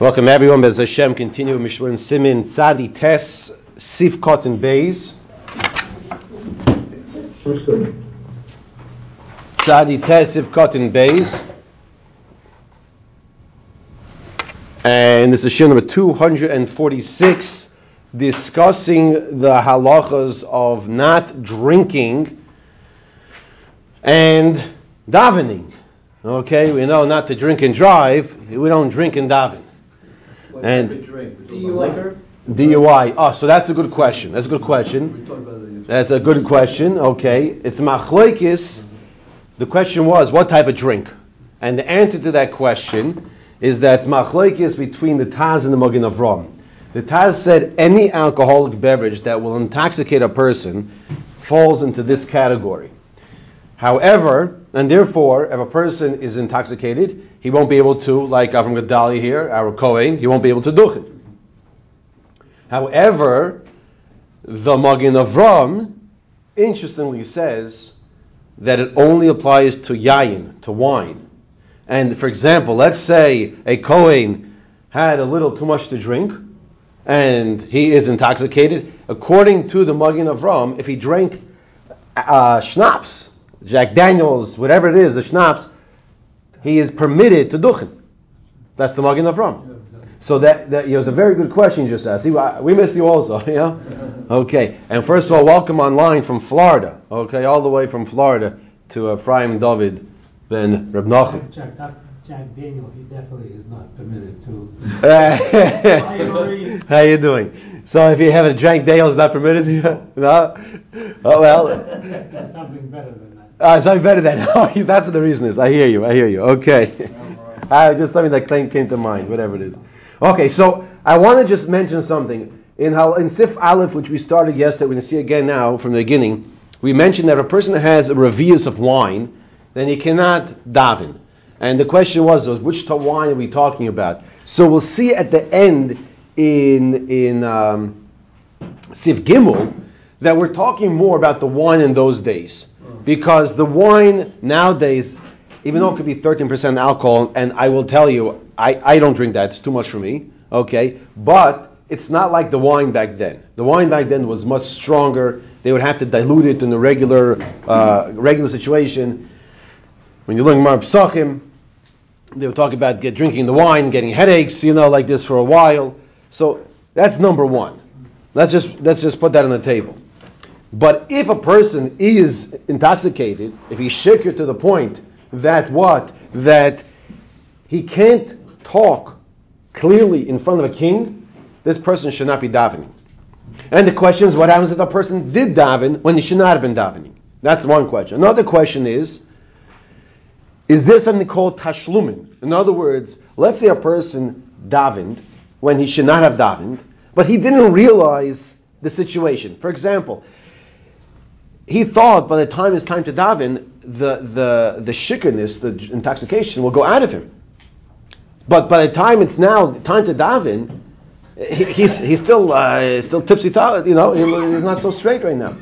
Welcome everyone. Bez Hashem, continue Mishmur Simin Tzadi Tes Sif Cotton Bays. Tzadi Tes Sif Cotton Bays. And this is Shir number 246, discussing the halachas of not drinking and davening. Okay, we know not to drink and drive. We don't drink and daven. And DUI. DUI. Oh, so that's a good question. That's a good question. That's a good question. Okay, it's machlokes. The question was, what type of drink? And the answer to that question is that it's machlokes between the Taz and the Magen Avram. The Taz said any alcoholic beverage that will intoxicate a person falls into this category. However, and therefore, if a person is intoxicated, he won't be able to, like Avram Gedalia here, our Kohen, he won't be able to do it. However, the Magen Avram, interestingly, says that it only applies to yayin, to wine. And for example, let's say a Kohen had a little too much to drink, and he is intoxicated. According to the Magen Avram, if he drank uh, schnapps, Jack Daniels, whatever it is, the schnapps, he is permitted to duchen. That's the Magen Avram. So that, that it was a very good question you just asked. See, we missed you also, yeah? Okay. And first of all, welcome online from Florida. Okay, all the way from Florida to uh, Ephraim David ben Reb Nachum. Jack, Jack, Jack Daniel, he definitely is not permitted to. How you doing? So if you have a Jack Daniels not permitted, no? Oh well. Something better than Uh, something better than oh, that's what the reason is. I hear you. I hear you. Okay. Uh, just something that came, came to mind, whatever it is. Okay, so I want to just mention something. In, how, in Sif Aleph, which we started yesterday, we're going to see again now from the beginning, we mentioned that if a person has a revius of wine, then he cannot daven. And the question was, which wine are we talking about? So we'll see at the end in, in um, Sif Gimel that we're talking more about the wine in those days. Because the wine nowadays, even though it could be 13% alcohol, and I will tell you, I, I don't drink that, it's too much for me, okay? But it's not like the wine back then. The wine back then was much stronger. They would have to dilute it in a regular, uh, regular situation. When you learn Mar Psachim, they would talk about get, drinking the wine, getting headaches, you know, like this for a while. So that's number one. Let's just let's just put that on the table. But if a person is intoxicated, if he's shaker to the point that what that he can't talk clearly in front of a king, this person should not be davening. And the question is, what happens if a person did daven when he should not have been davening? That's one question. Another question is, is this something called tashlumin? In other words, let's say a person davened when he should not have davened, but he didn't realize the situation. For example, he thought by the time it's time to daven, the the the shikerness, the intoxication, will go out of him. But by the time it's now time to daven, he, he's he's still uh, still tipsy, you know, he's not so straight right now.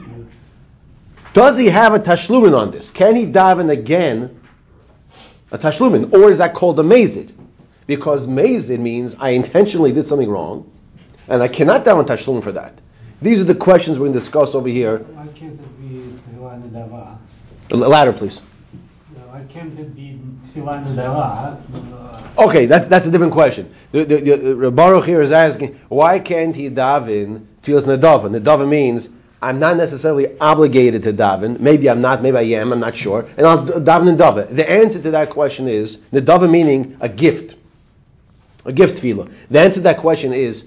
Does he have a tashlumin on this? Can he daven again a tashlumin, or is that called a mazid? Because mazid means I intentionally did something wrong, and I cannot daven tashlumin for that. These are the questions we're going to discuss over here. Why can't it be Nedava? Ladder, please. Why can't it be Tefillah Nedava? Okay, that's that's a different question. The, the, the, Baruch here is asking, why can't he daven Tfilas Nedava? Nedava means I'm not necessarily obligated to daven. Maybe I'm not. Maybe I am. I'm not sure. And I'll daven Nedava. The answer to that question is Nedava meaning a gift, a gift tefillah. The answer to that question is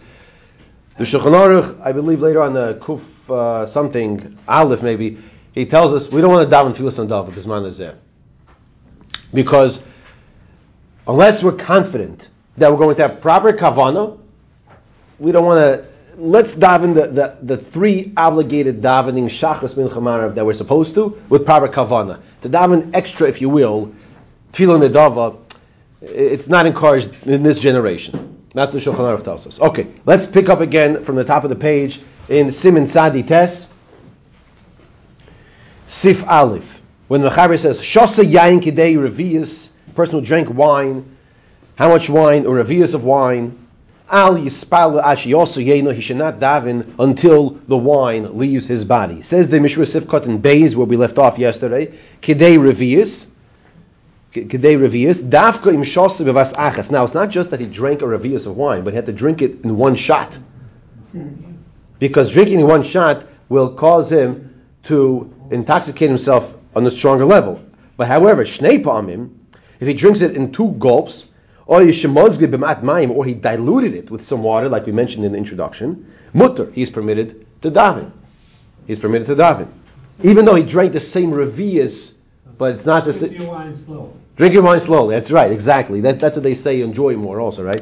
the Shulchan Aruch, I believe later on the Kuf uh, something Aleph maybe, he tells us we don't want to daven tefillas Nedava because man is there, because unless we're confident that we're going to have proper kavana, we don't want to. Let's daven the, the, the three obligated davening shachas min chamarav that we're supposed to with proper kavana. To daven extra, if you will, tefillah nedava, it's not encouraged in this generation. That's what Shulchan Aruch tells us. Okay, let's pick up again from the top of the page in Simin Sadi Tes, Sif Aleph. When the Mechaber says Shosa Yain Kidei Revius, person who drank wine, how much wine or revius of wine? Al Yispalu Ashiyosu Yeno, he should not daven until the wine leaves his body. Says the Mishra Sifkot in Beis, where we left off yesterday, Kidei Revius, Kidei Revius, Dafka Im Bevas Achas. Now, it's not just that he drank a Revius of wine, but he had to drink it in one shot. Because drinking in one shot will cause him to intoxicate himself on a stronger level. But however, Shnei Pa'amim, if he drinks it in two gulps, or or he diluted it with some water, like we mentioned in the introduction, mutter, he's permitted to daven. He's permitted to daven. Even though he drank the same revius, but it's not the same. Drink your wine slowly. Drink your wine slowly. That's right, exactly. That, that's what they say. Enjoy more, also, right?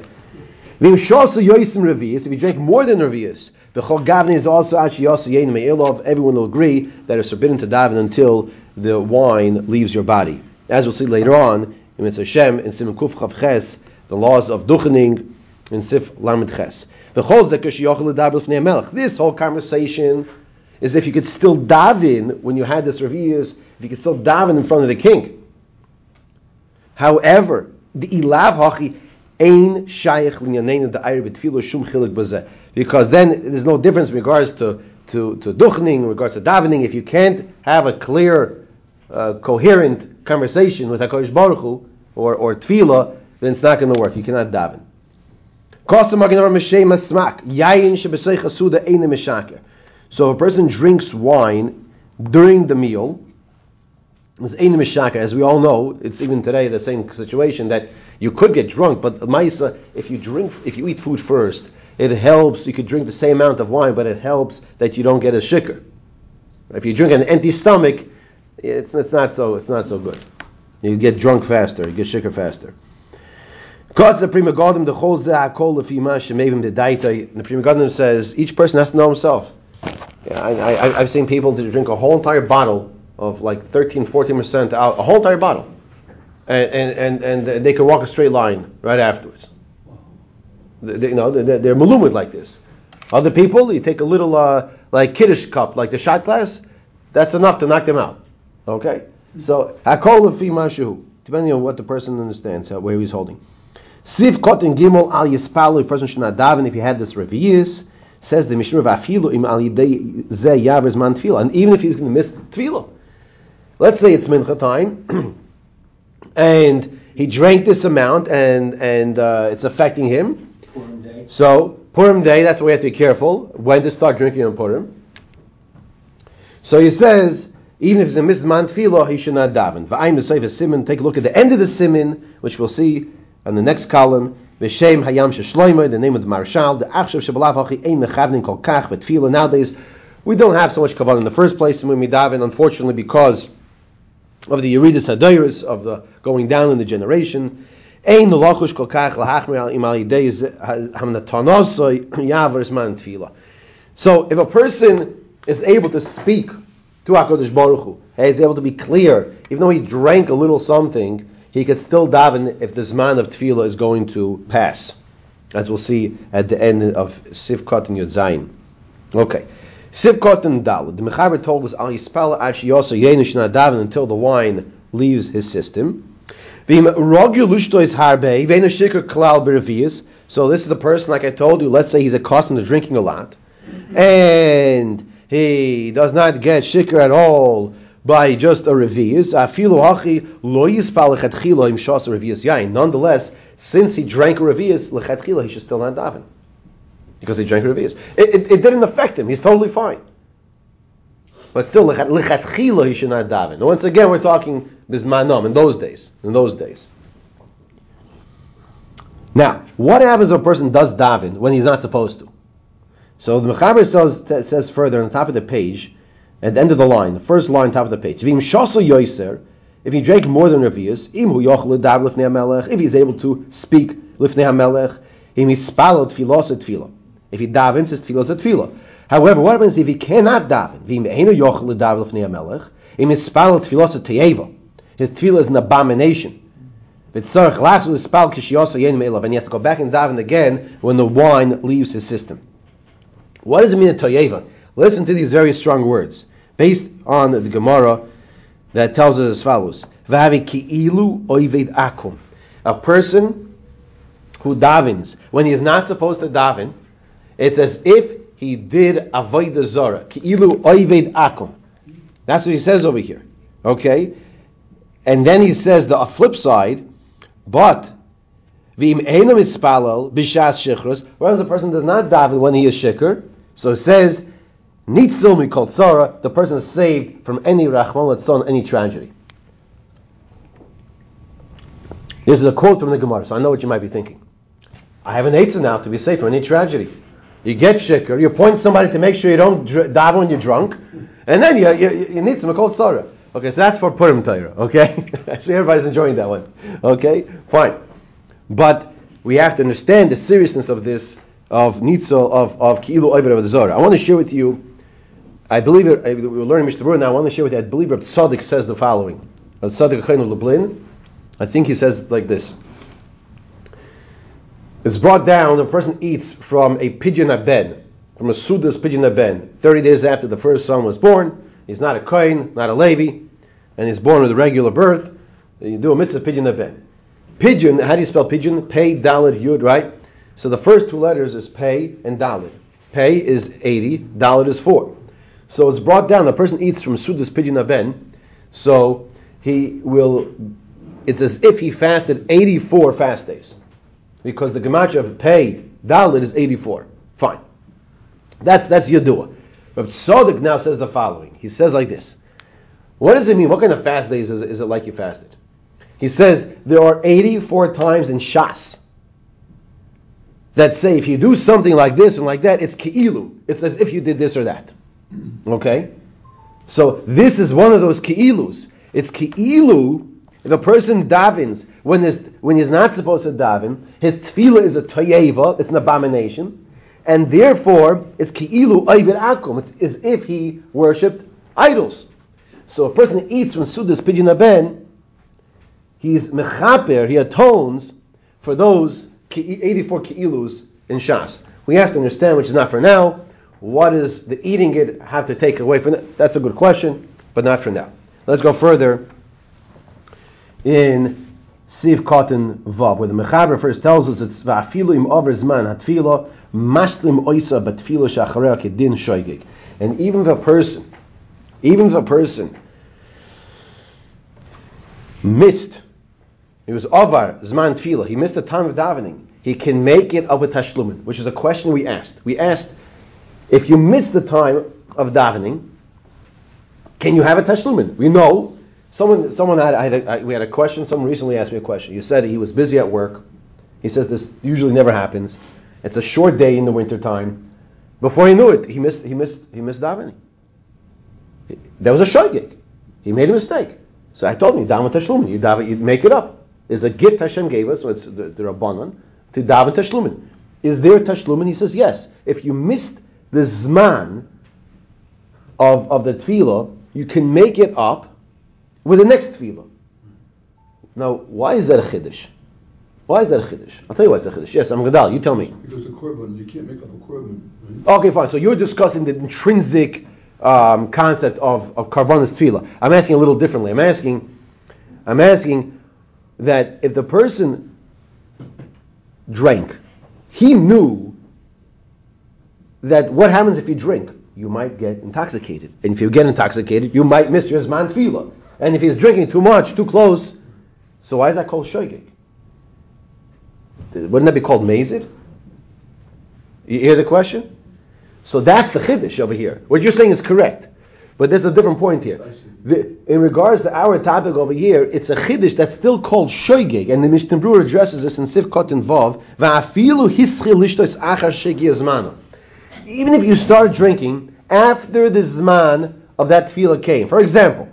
If you drink more than revius, the chol is also actually Everyone will agree that it's forbidden to daven until the wine leaves your body. As we'll see later on, in Mitzvah Hashem, in Simon Kuf Chav Ches, the laws of Duchening, in Sif Lamed Ches. The This whole conversation is if you could still daven when you had this revius, if you could still daven in front of the king. However, the ilav hachi ein shayich linyanein the ayr betfilo shum chilik bazeh. Because then there's no difference in regards to to to duchening, in regards to davening. If you can't have a clear, uh, coherent conversation with Hakadosh Baruch Hu, or, or tefillah, then it's not going to work. You cannot daven. So if a person drinks wine during the meal, as we all know, it's even today the same situation that you could get drunk, but Maisa, if you drink, if you eat food first, it helps. You could drink the same amount of wine, but it helps that you don't get a shikr. If you drink an empty stomach, it's, it's not so it's not so good. You get drunk faster. You get shikker faster. the Pri Megadim, the Cholze HaKol Lefi Ma Shemevim the Daita. The Pri Megadim says each person has to know himself. I, I, I've seen people drink a whole entire bottle of like 13, 14 percent out, a whole entire bottle, and and, and, and they can walk a straight line right afterwards. They, you know, they're, they're malumid like this. Other people, you take a little uh, like kiddush cup, like the shot glass, that's enough to knock them out. Okay. So hakol mashu, depending on what the person understands, where he's holding. Siv kotin gimel al yispalu, a person should not daven if he had this revius. Says the Mishnah vafilu im al yidei ze yavers man tefillah, and even if he's going to miss tefillah, let's say it's mincha time, and he drank this amount, and and uh, it's affecting him. Purim day. So Purim day, that's why we have to be careful when to start drinking on Purim. So he says even if it's a misman tefillah, he should not daven. V'ayim. Take a look at the end of the simon, which we'll see on the next column. V'shem hayam sheshloimer, the name of the marshal. The achshav shebalav hachi ein mechavnin kol kach. But tefillah nowadays, we don't have so much kavan in the first place when we daven, unfortunately, because of the Yeridus Hadayris, of the going down in the generation. Ein lachush kol kach al tefillah. So if a person is able to speak to HaKadosh Baruch Hu. He's able to be clear. Even though he drank a little something, he could still daven if the Zman of Tefillah is going to pass. As we'll see at the end of Sivkot and Yud Zayin. Okay. Sivkot and Dal. The Mechaber told us, Al Yispal Ashiyosa Yenish daven until the wine leaves his system. So this is the person, like I told you, let's say he's accustomed to drinking a lot. And he does not get shikr at all by just a revius. Afilu hachi lo yispal lechatchila im shas revius yain. Nonetheless, since he drank a revius lechatchila, he should still not daven because he drank revius. It, it, it, didn't affect him. He's totally fine. But still, lechatchila, he should not daven. Once again, we're talking bismanom in those days. In those days. Now, what happens if a person does daven when he's not supposed to? So the Mechaber says, says further on the top of the page, at the end of the line, the first line, top of the page, if he drank more than Revius, if he's able to speak lifnei hamelech, if he davens, his tefillah is a tefillah. However, what happens if he cannot daven? His tefillah is an abomination. And he has to go back and daven again when the wine leaves his system. What does it mean, toyeva? Listen to these very strong words, based on the Gemara that tells us as follows: A person who davens when he is not supposed to daven, it's as if he did avodah zara, ki'ilu oived akum. That's what he says over here. Okay, and then he says the flip side, but v'im einam ispalel b'shas shichrus. Whereas the person does not daven when he is shikr, so it says nitzil mikol tzara. The person is saved from any rachman son, any tragedy. This is a quote from the Gemara, so I know what you might be thinking. I have an eitzah now to be safe from any tragedy. You get shikr, you point somebody to make sure you don't dr- daven when you're drunk, and then you, you, you need some called tzara. Okay, so that's for Purim Torah, okay? so everybody's enjoying that one. Okay, fine. But we have to understand the seriousness of this, of Nitzel, of, of Ki'ilu Oiver of the Zohar. I want to share with you, I believe it, we were learning Mishnah now, I want to share with you, I believe Reb Tzadok says the following. Reb Tzadok of Lublin, I think he says like this. It's brought down, the person eats from a Pidyon aben, from a Sudas Pidyon aben, 30 days after the first son was born. He's not a Kohen, not a Levi, and he's born with a regular birth. You do a mitzvah Pidyon aben. Pidyon, how do you spell Pidyon? Pei, Dalit, Yud, right? So the first two letters is Pei and Dalit. Pei is 80, Dalit is 4. So it's brought down, the person eats from Sudas Pidyon aben, so he will, it's as if he fasted 84 fast days because the gematria of pay dalit is 84. Fine. That's that's Yadua. But Tzadok now says the following. He says like this. What does it mean? What kind of fast days is, is it like you fasted? He says there are 84 times in Shas that say if you do something like this and like that, it's ki'ilu. It's as if you did this or that. Okay? So this is one of those ki'ilus. It's ki'ilu if a person davens when, when he's not supposed to daven, his tefillah is a toyeva, it's an abomination, and therefore it's ki'ilu oivir akum, it's as if he worshipped idols. So a person eats from Sudas Pidyon Aben, he's mechaper, he atones for those 84 ki'ilus in Shas. We have to understand, which is not for now, what does the eating it have to take away from that? That's a good question, but not for now. Let's go further in Siv Cotton Vav, where the Mechaber first tells us it's Va'afilu im over zman hatfilo mashlim oisa batfilo shacharei kedin shoygig. And even the person, even the person missed, he was over zman tefillah, he missed the time of davening, he can make it up with tashlumin, which is a question we asked. We asked, if you miss the time of davening, can you have a tashlumin? We know Someone, someone had, had a, we had a question. Someone recently asked me a question. You said he was busy at work. He says this usually never happens. It's a short day in the wintertime. Before he knew it, he missed, he missed, he missed davening. That was a shogig. He made a mistake. So I told him, daven tashlumin. You daven, you make it up. It's a gift Hashem gave us, so it's the, the rabbanon, to daven tashlumin. Is there tashlumin? He says yes. If you missed the zman of, of the tefillah, you can make it up with the next tefillah. Now, why is that a chiddush? Why is that a chiddush? I'll tell you why it's a chiddush. Yes, I'm Gadal. You tell me. Because the korban, you can't make up a korban. Right? Okay, fine. So you're discussing the intrinsic um, concept of of karbanis tefillah. I'm asking a little differently. I'm asking, I'm asking that if the person drank, he knew that what happens if you drink? You might get intoxicated, and if you get intoxicated, you might miss your zman tefillah. And if he's drinking too much, too close, so why is that called shoygig? Wouldn't that be called mazid? You hear the question? So that's the chiddush over here. What you're saying is correct, but there's a different point here. The, in regards to our topic over here, it's a chiddush that's still called shoygig, and the Mishnah Brura addresses this in Sivkot and Vav. Even if you start drinking after the zman of that tefillah came, for example,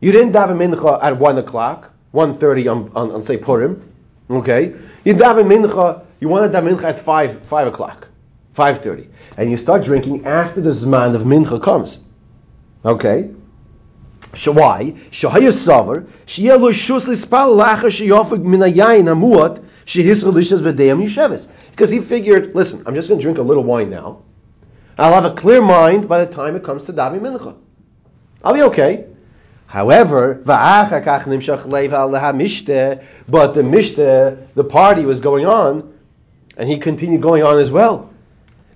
you didn't daven mincha at one o'clock, 1.30 on, on, on say Purim. Okay, you daven mincha. You want to daven mincha at five five o'clock, five thirty, and you start drinking after the zman of mincha comes. Okay. Why? Shahaya savar sheyelo shus lispal lacha sheyofik min hayayin hamuat shehisra lishas. Because he figured, listen, I'm just going to drink a little wine now. I'll have a clear mind by the time it comes to daven mincha. I'll be okay. However, but the mishte, the party was going on, and he continued going on as well.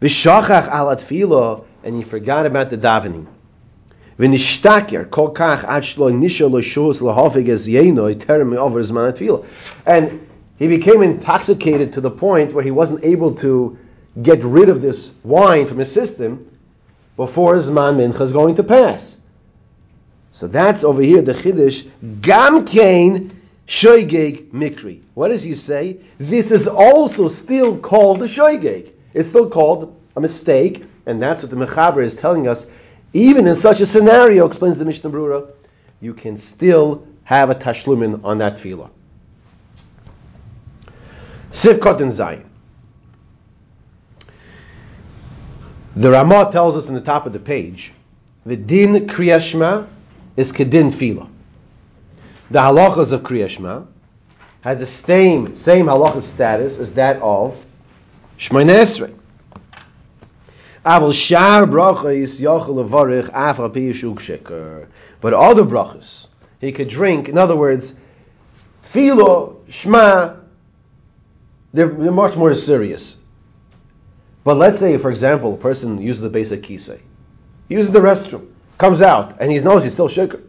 V'shachach and he forgot about the davening. And he became intoxicated to the point where he wasn't able to get rid of this wine from his system before Zman Mincha is going to pass. So that's over here the Chiddush, Gam Kain Shoigeg Mikri. What does he say? This is also still called a Shoigeg. It's still called a mistake, and that's what the Mechaber is telling us. Even in such a scenario, explains the Mishnah Brura, you can still have a tashlumin on that tefillah. Sivkot and Zayin. The Ramah tells us in the top of the page, the din kriyashma is kedin fila. The halachas of kriyashma has the same same halacha status as that of Shmoyne Esrei. But other brachas he could drink. In other words, filo shma they're, they're much more serious. But let's say, for example, a person uses the basic kisei. He uses the restroom, comes out, and he knows he's still shikr.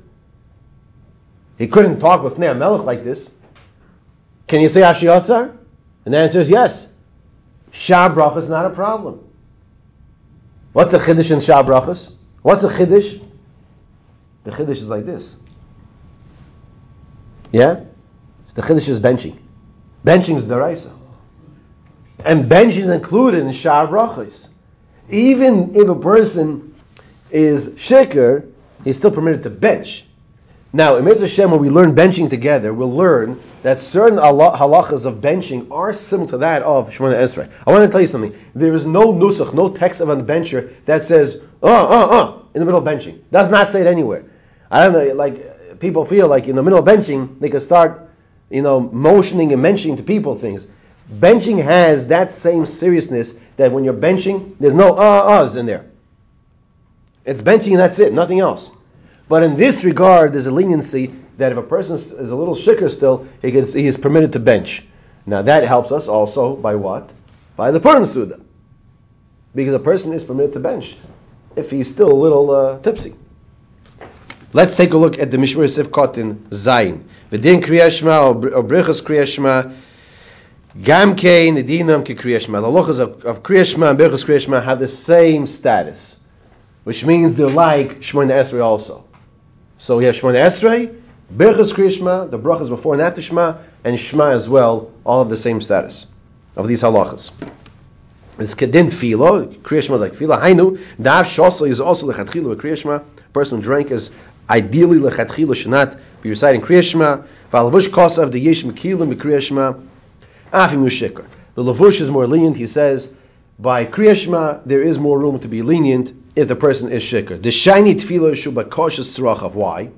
He couldn't talk with Nea Melech like this. Can you say Asher Yatzar? And the answer is yes. Shah bracha is not a problem. What's a chiddush in Shah brachas? What's a chiddush? The chiddush is like this. Yeah? The chiddush is benching. Benching is the raisa. And bench is included in Shah Brachas. Even if a person is shikr, he's still permitted to bench. Now, in Mitzvah Hashem, when we learn benching together, we'll learn that certain halachas of benching are similar to that of Shemona Esrei. I want to tell you something. There is no nusach, no text of a bencher that says, uh, uh, uh, in the middle of benching. Does not say it anywhere. I don't know, like, people feel like in the middle of benching, they can start, you know, motioning and mentioning to people things. Benching has that same seriousness that when you're benching, there's no uh uhs in there. It's benching and that's it, nothing else. But in this regard, there's a leniency that if a person is a little shicker still, he, he is permitted to bench. Now that helps us also by what? By the Purim Suda. Because a person is permitted to bench if he's still a little uh, tipsy. Let's take a look at the Mishmur Sivkot in Zayin. V'din Kriyashma or Gam Kain Edinam Ki Kriyashma. The halachas of, of Kriyashma and Berchus Kriyashma have the same status, which means they're like Shemona Esrei also. So we have Shemona Esrei, Berchus Kriyashma, the brachas before and after Shema, and Shema as well, all of the same status of these halachas. It's kedin filo. Kriyashma is like filo. Hainu dav shosa is also lechatchila Kriyashma. Person who drank is ideally lechatchila should not be reciting Kriyashma. Valavush kosav the yesh mekilim Kriyashma. Afim Shikr. The Lavush is more lenient. He says, by Kriyashma, there is more room to be lenient if the person is Shikr. The shiny tefillah shuba cautious tzrachav. Why?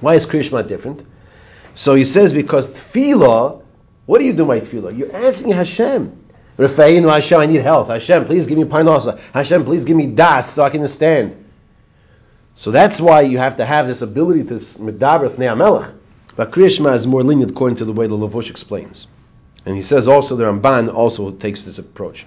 Why is Kriyashma different? So he says, because tefillah, what do you do by tefillah? You're asking Hashem. Rafayinu Hashem, I need health. Hashem, please give me parnasa. Hashem, please give me das so I can stand. So that's why you have to have this ability to medaber Fnei Melech. But Kriyashma is more lenient according to the way the Lavush explains. And he says also the Ramban also takes this approach.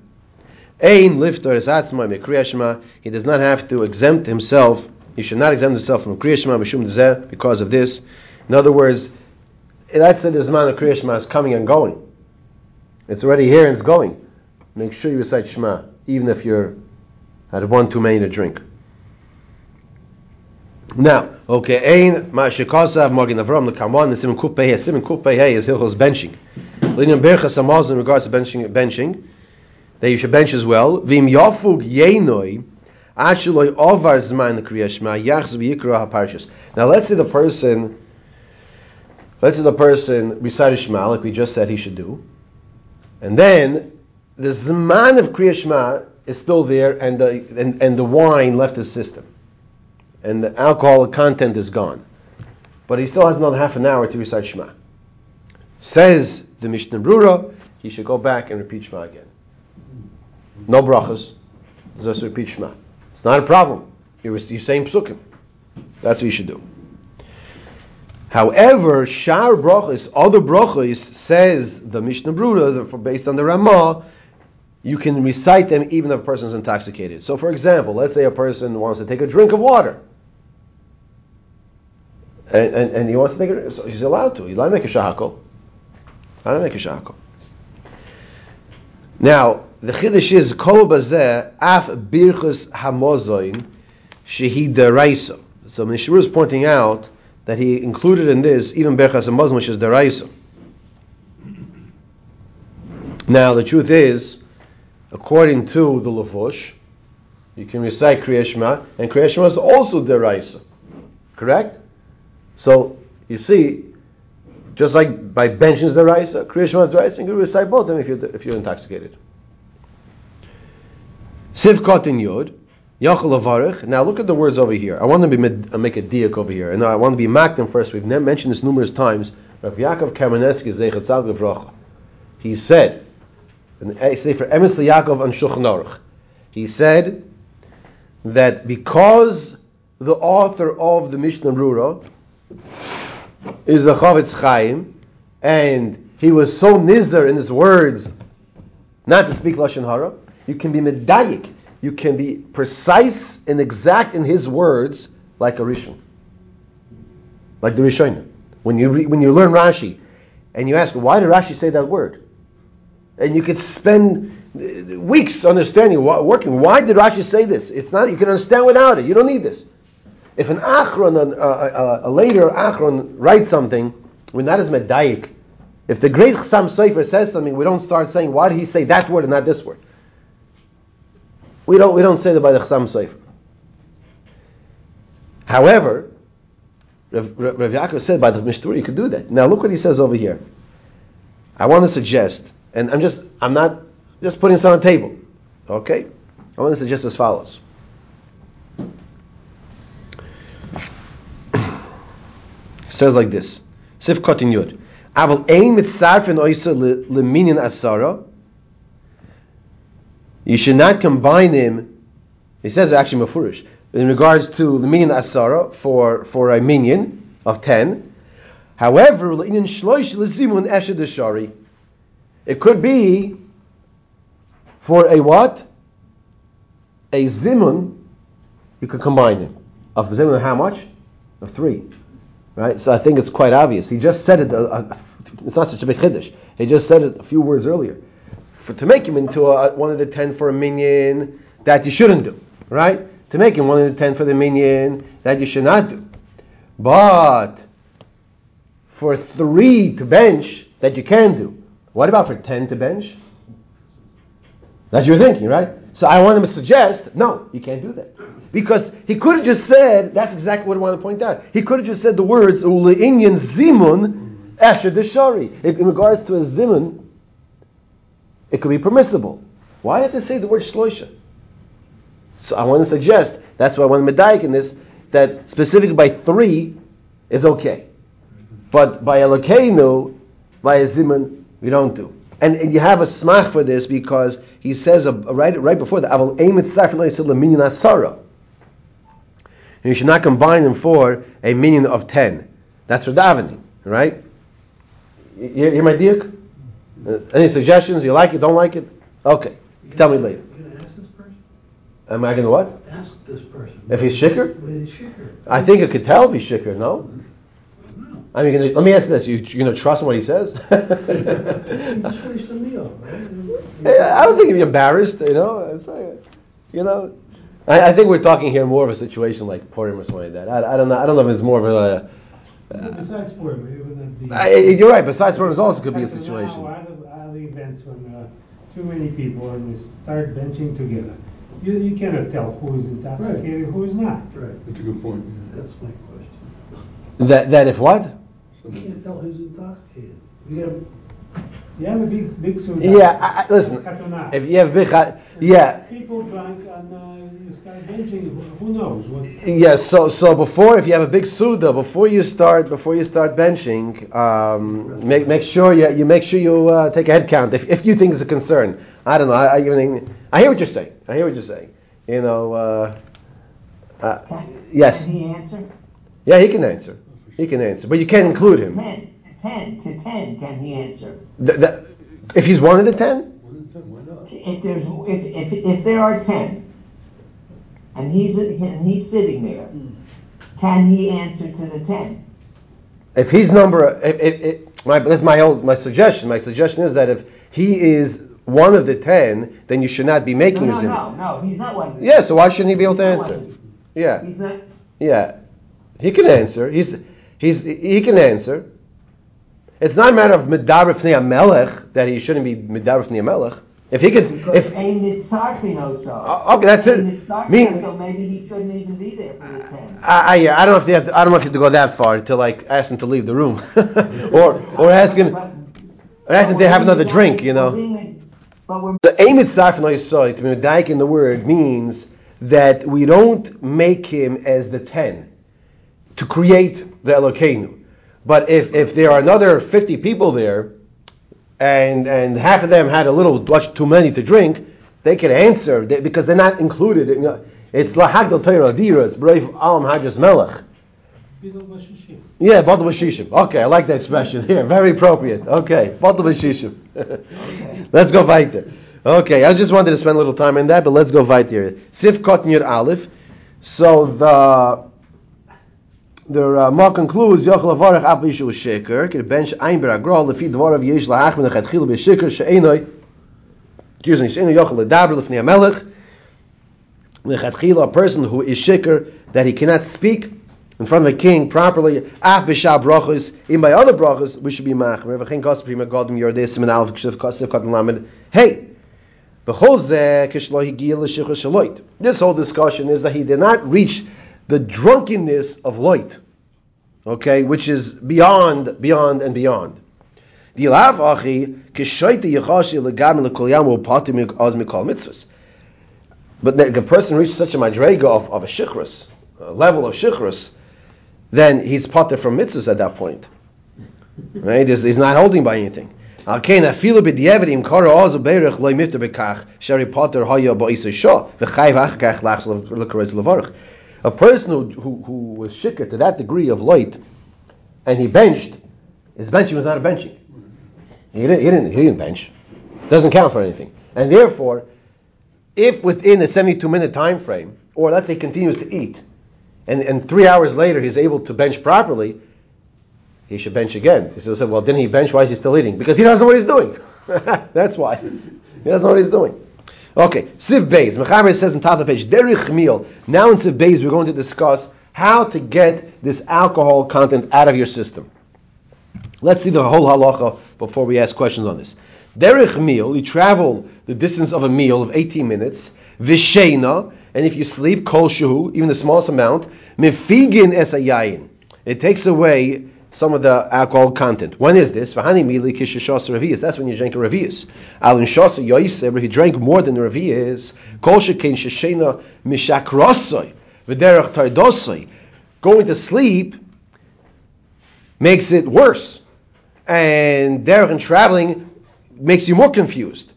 he does not have to exempt himself. He should not exempt himself from kriyashma because of this. In other words, say the zman of kriyashma is coming and going. It's already here and it's going. Make sure you recite Shema, even if you're had one too many to drink. Now, okay, ein ma shekasav magin avram lekamon the simin kuf pei simin kuf pei is hilchos benching. Linyan berchas amaz in regards to benching, benching, that you should bench as well. Vim yenoi ovar zman kriyashma yachz v'yikra. Now, let's say the person let's say the person recited Shema, like we just said he should do, and then the Zman of Kriya Shema is still there, and the, and, and the wine left his system, and the alcohol content is gone. But he still has another half an hour to recite Shema. Says the Mishnah Brura, he should go back and repeat Shema again. No brachas, just repeat Shema. It's not a problem. You're, you're saying psukim. That's what you should do. However, Shar brachas, other brachas, says the Mishnah Brura, based on the Ramah, you can recite them even if a person is intoxicated. So, for example, let's say a person wants to take a drink of water. And, and, and he wants to take it, so he's allowed to. He's allowed to make a shahakol. Allowed to make a shahakol. Now, the chiddush is kol bazeh af birchus hamozoin shehi deraisa. So Mishra is pointing out that he included in this even birchus hamozoin which is deraisa. Now, the truth is, according to the Lavush, you can recite Kriya Shema, and Kriya Shema is also deraisa. Correct? So, you see, just like by benches the rice, Kriya Shema is rice, you can recite both of them if you're, if you're intoxicated. Sivkot in Yod, Yachal. Now look at the words over here. I want to be med- uh, make a diak over here, and I want to be makdim first. We've mentioned this numerous times. Rav Yaakov Kamenetsky Zeichat Tzad He said, and say for Emes Yaakov and Shulchan he said that because the author of the Mishnah Brura is the Chofetz Chaim, and he was so nizar in his words not to speak lashon hara. You can be medayik. You can be precise and exact in his words, like a rishon, like the Rishonim. When you re, when you learn Rashi, and you ask why did Rashi say that word, and you could spend uh, weeks understanding, working. Why did Rashi say this? It's not. You can understand without it. You don't need this. If an achron, a, a, a, later achron, writes something, we're not as medayik. If the great Chassam Sofer says something, we don't start saying, why did he say that word and not this word? We don't, we don't say that by the Chassam Sofer. However, Rav, Yaakov said by the Mishtur, you could do that. Now look what he says over here. I want to suggest, and I'm just, I'm not just putting this on the table. Okay? I want to suggest as follows. says like this. Sif Kotin Yud. Aval ein mitzarfen oisa leminin asara. You should not combine him. He says actually mafurish in regards to the minion asara for for a minion of ten. However, shloish lezimun It could be for a what? A zimun. You could combine him of zimun how much? Of three. Right? So I think it's quite obvious. He just said it, uh, uh, it's not such a big chiddush. He just said it a few words earlier. For, to make him into a, one of the ten for a minion, that you shouldn't do. Right? To make him one of the ten for the minion, that you should not do. But for three to bench, that you can do. What about for ten to bench? That's your thinking, right? So I want him to suggest, no, you can't do that. Because he could have just said, that's exactly what I want to point out. He could have just said the words, Ule'inyan zimun esher deshari. In regards to a zimun, it could be permissible. Why do you have to say the word shloisha? So I want to suggest, that's why I want to medayik in this, that specifically by three is okay. But by Elokeinu, by a zimun, we don't do. And, and, you have a smach for this because he says uh, right right before that, "Aval emet asara." And you should not combine them for a minion of ten. That's for davening, right? You hear my diak? Uh, any suggestions? You like it? Don't like it? Okay, tell me later. Can I ask this person? Am I going to what? Ask this person. If he's shikr? I think you could tell if he's shikr. No. I mean, let me ask this: You, you're going to trust what he says? just wasted a meal. I don't think he'd be embarrassed. You know, like, you know. I, I, think we're talking here more of a situation like Purim or something like that. I, I don't know. I don't know if it's more of a. Uh, besides Purim, it would be. I, you're right. Besides Purim, it also could be a situation. Now, other, events when uh, too many people and we start benching together, you, you cannot tell who is intoxicated, right. who is not. Right. That's a good point. That's my question. That that if what? You can't tell who's intoxicated. You gotta, You have a big, big suit. Yeah, I, I, listen. If you have big, yeah, People drunk and uh, you start benching, who, who knows what? yeah. So, so before, if you have a big suda, before you start, before you start benching, um, make make sure you, you make sure you uh, take a head count if, if you think it's a concern. I don't know. I, I even I hear what you're saying. I hear what you're saying. You know. Uh, uh, Can, yes. Can he answer? Yeah, he can answer. He can answer, but you can't include him. Ten, ten to ten. Can he answer? Th- that- if he's one of the ten, One in ten, why not? If there's if if, if there are ten, and he's and he's sitting there, hmm. can he answer to the ten? if he's number, if, if, if, my, that's my old my suggestion. My suggestion is that if he is one of the ten, then you should not be No, making no, his no, no. He's not one. Yeah, so why shouldn't he be able to answer? one. Yeah, He's not. yeah, he can answer. He's he's he can answer. It's not a matter of midaber fnei melech that he shouldn't be midaber fnei melech. If he could, Because if Ein Mitzarchi knows so. Uh, okay, that's it. Ein Mitzarchi so maybe he shouldn't even be there for the ten. I, I, I don't know if they have to, I don't know if you have to go that far to like ask him to leave the room, or or ask him or ask him to have another drink, you know. But we're The aim itself no yisoy to be medayik in the word means that we don't make him as the ten to create the Elokeinu. But if, if there are another fifty people there, and and half of them had a little much too many to drink, they can answer they, because they're not included. In, uh, it's lahagdal Torah dira. It's brave alam hajas melech. Yeah, batal b'shishim. Okay, I like that expression here. Very appropriate. Okay, batal b'shishim. let's go weiter. Okay, I just wanted to spend a little time on that, but let's go weiter. Sif Kotnir Aleph. So the the uh, Ramah concludes Yochel Avarach Ab Yishu Sheker Kir Bench Ein Beragrol Lefi Dvarav Yesh Lahach Ben Achat Chil B'Sheker She'enoi excuse me She'enoi Yochel Ledaber Lefnei HaMelech Lechatchila, a person who is shikr, that he cannot speak in front of a king properly, af b'shah brachos, even by other brachos, we should be machmer. V'chein kosef Pri Megadim yordei simen alef kshev kosef kodim lamed. Hey! B'chol zeh kishlo higia l'shichur shaloit. This whole discussion is that he did not reach the drunkenness of light, okay, which is beyond, beyond, and beyond. The. But a person reaches such a madrega of, of a shikhrus, a level of shikhrus, then he's potter from mitzvahs at that point. Right? He's, he's not holding by anything. Okay, shari. A person who, who, who was shikr to that degree of light, and he benched, his benching was not a benching. He didn't, he didn't, he didn't bench. Doesn't count for anything. And therefore, if within a 72 minute time frame, or let's say continues to eat, and, and three hours later he's able to bench properly, he should bench again. He said, well, didn't he bench? Why is he still eating? Because he doesn't know what he's doing. That's why. He doesn't know what he's doing. Okay, Siv Beis. Mechaber says in top of the page, Derich Meal. Now in Siv Beis, we're going to discuss how to get this alcohol content out of your system. Let's see the whole halacha before we ask questions on this. Derech meal, you travel the distance of a meal of 18 minutes. Vishena, and if you sleep, kol shuhu, even the smallest amount. Mifigin es yayin. It takes away some of the alcohol content. When is this? V'hani mili kishashos revius. That's when you drink a revius. Alin shos yoiser, he drank more than a revius. Kol shekein sheshena mishakrosoi. V'derech tardosoi. Going to sleep makes it worse. And derech and traveling makes you more confused.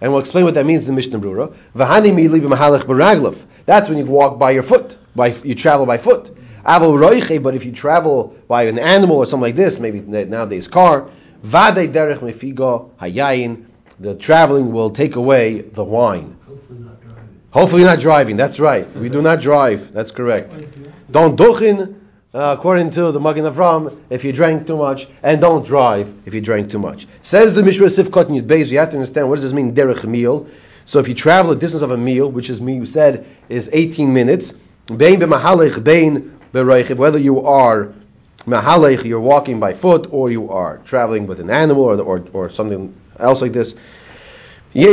And we'll explain what that means in the Mishnah Brura. V'hani mili b'mahalech b'raglav. That's when you walk by your foot. By you travel by foot. But if you travel by an animal or something like this, maybe nowadays car, vade derech mefigo hayayin. The traveling will take away the wine. hopefully not driving. Hopefully not driving. That's right. We do not drive. That's correct. Don't duchin, uh, according to the Magen Avram, if you drank too much, and don't drive if you drank too much. Says the Mishra Sifkot Yud Beis, you have to understand what does this mean, derech meal. So if you travel a distance of a meal, which is me you said is 18 minutes, bein b'mahalech bein whether you are mahalech, you're walking by foot, or you are traveling with an animal or, or, or something else like this. Some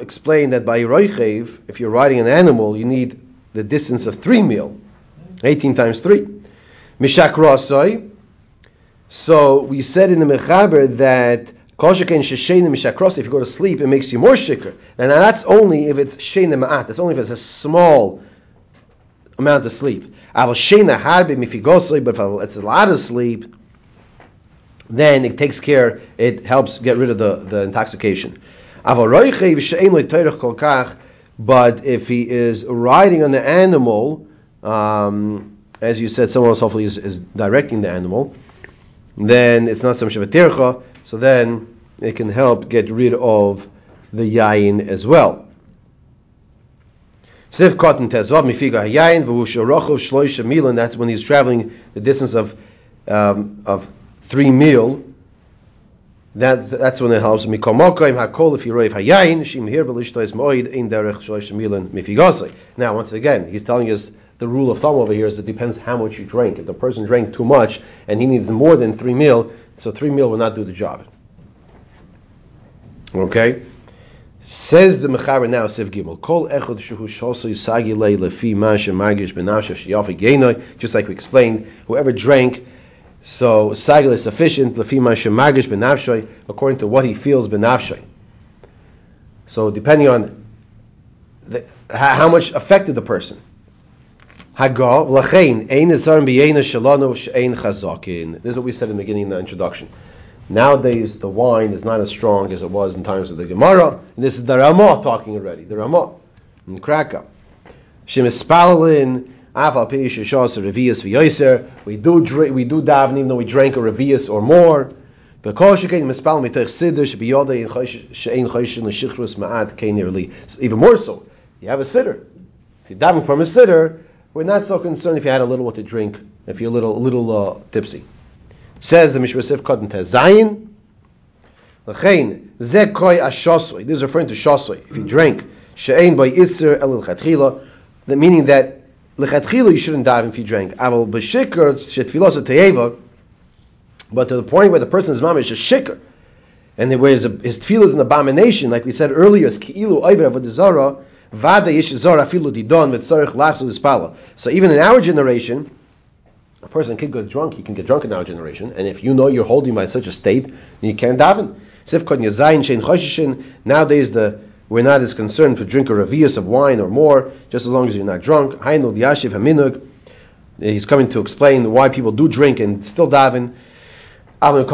explain that by Roichev, if you're riding an animal, you need the distance of three mil, 18 times 3. Mishakrosoi. So we said in the Mechaber that Sheshein Mishakros, if you go to sleep, it makes you more shikr. And that's only if it's Shein Ma'at. That's only if it's a small amount of sleep. But if it's a lot of sleep, then it takes care, it helps get rid of the, the intoxication. But if he is riding on the animal, um, as you said, someone else hopefully is, is directing the animal, then it's not so much of a tircha, so then it can help get rid of the yayin as well. Sif cotton tezvav mifiga hayayin v'ushorochov shloisha mil, and that's when he's traveling the distance of um, of three mil. That that's when it helps. Mikomokaim hakol if you roiv hayayin shim here belishtois moed in derech shloisha milan mifigosei. Now once again, he's telling us the rule of thumb over here is it depends how much you drink. If the person drank too much and he needs more than three meal, so three meal will not do the job. Okay? Says the Mechaber now, Siv Gimel, Kol echad shuhu shoso yisagi lei lefi ma shemargish benafshav sheyafi genoi, just like we explained, whoever drank, so sagil is sufficient, lefi ma shemargish benafshay, according to what he feels benafshay. So depending on the, how much affected the person. Hagar, lachein, ein esarim b'yena shalano she'ein chazakin. This is what we said in the beginning of the introduction. Nowadays, the wine is not as strong as it was in times of the Gemara. And this is the Ramah talking already. The Ramah in Krakow. Shemispalin, afal shas revius. We do drink, we do daven even though we drank a revius or more. But in ma'at. Even more so, you have a siddur. If you're davening from a siddur, we're not so concerned if you had a little what to drink, if you're a little, a little uh, tipsy. Says the Mishra Sif Kotten Zayin. L'chein, ze koi ashosoi. This is referring to shosoi. If you drank, she'ein by iser el l'chatchila, the meaning that l'chatchila you shouldn't dive if you drank. Aval b'shikr shetfilos teyeva, but to the point where the person's mamish is a shikr, and where his, his tefillah is an abomination, like we said earlier, is ki'ilu oiber avodizara, vada yishizar afilu didon v'tzarich lachzu dispala. So even in our generation, a person can get drunk, he can get drunk in our generation, and if you know you're holding by such a state, then you can't daven. Nowadays, the we're not as concerned for drink a revius of wine or more, just as long as you're not drunk. He's coming to explain why people do drink and still daven. But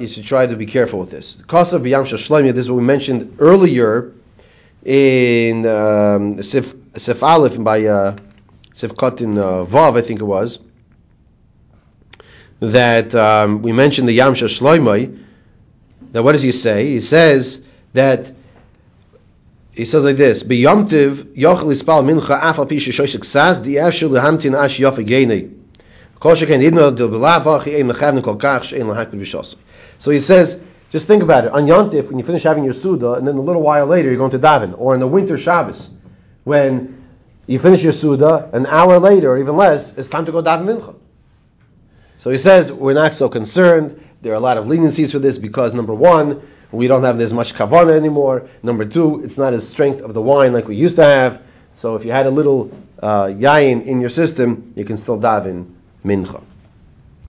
you should try to be careful with this. This is what we mentioned earlier in um, Aleph by uh, Sifkat in uh, Vav, I think it was, that um, we mentioned the Yam Shloimai. Now, what does he say? He says that he says like this: B'yomtiv yochel ispal mincha afal pi sheshoshik sas di'ashil lehamtin ash. So he says, just think about it. On Yontif, when you finish having your Suda, and then a little while later you're going to daven, or in the winter Shabbos, when you finish your Suda, an hour later, or even less, it's time to go daven mincha. So he says, we're not so concerned. There are a lot of leniencies for this because, number one, we don't have as much kavana anymore. Number two, it's not as strength of the wine like we used to have. So if you had a little uh, yayin in your system, you can still daven mincha.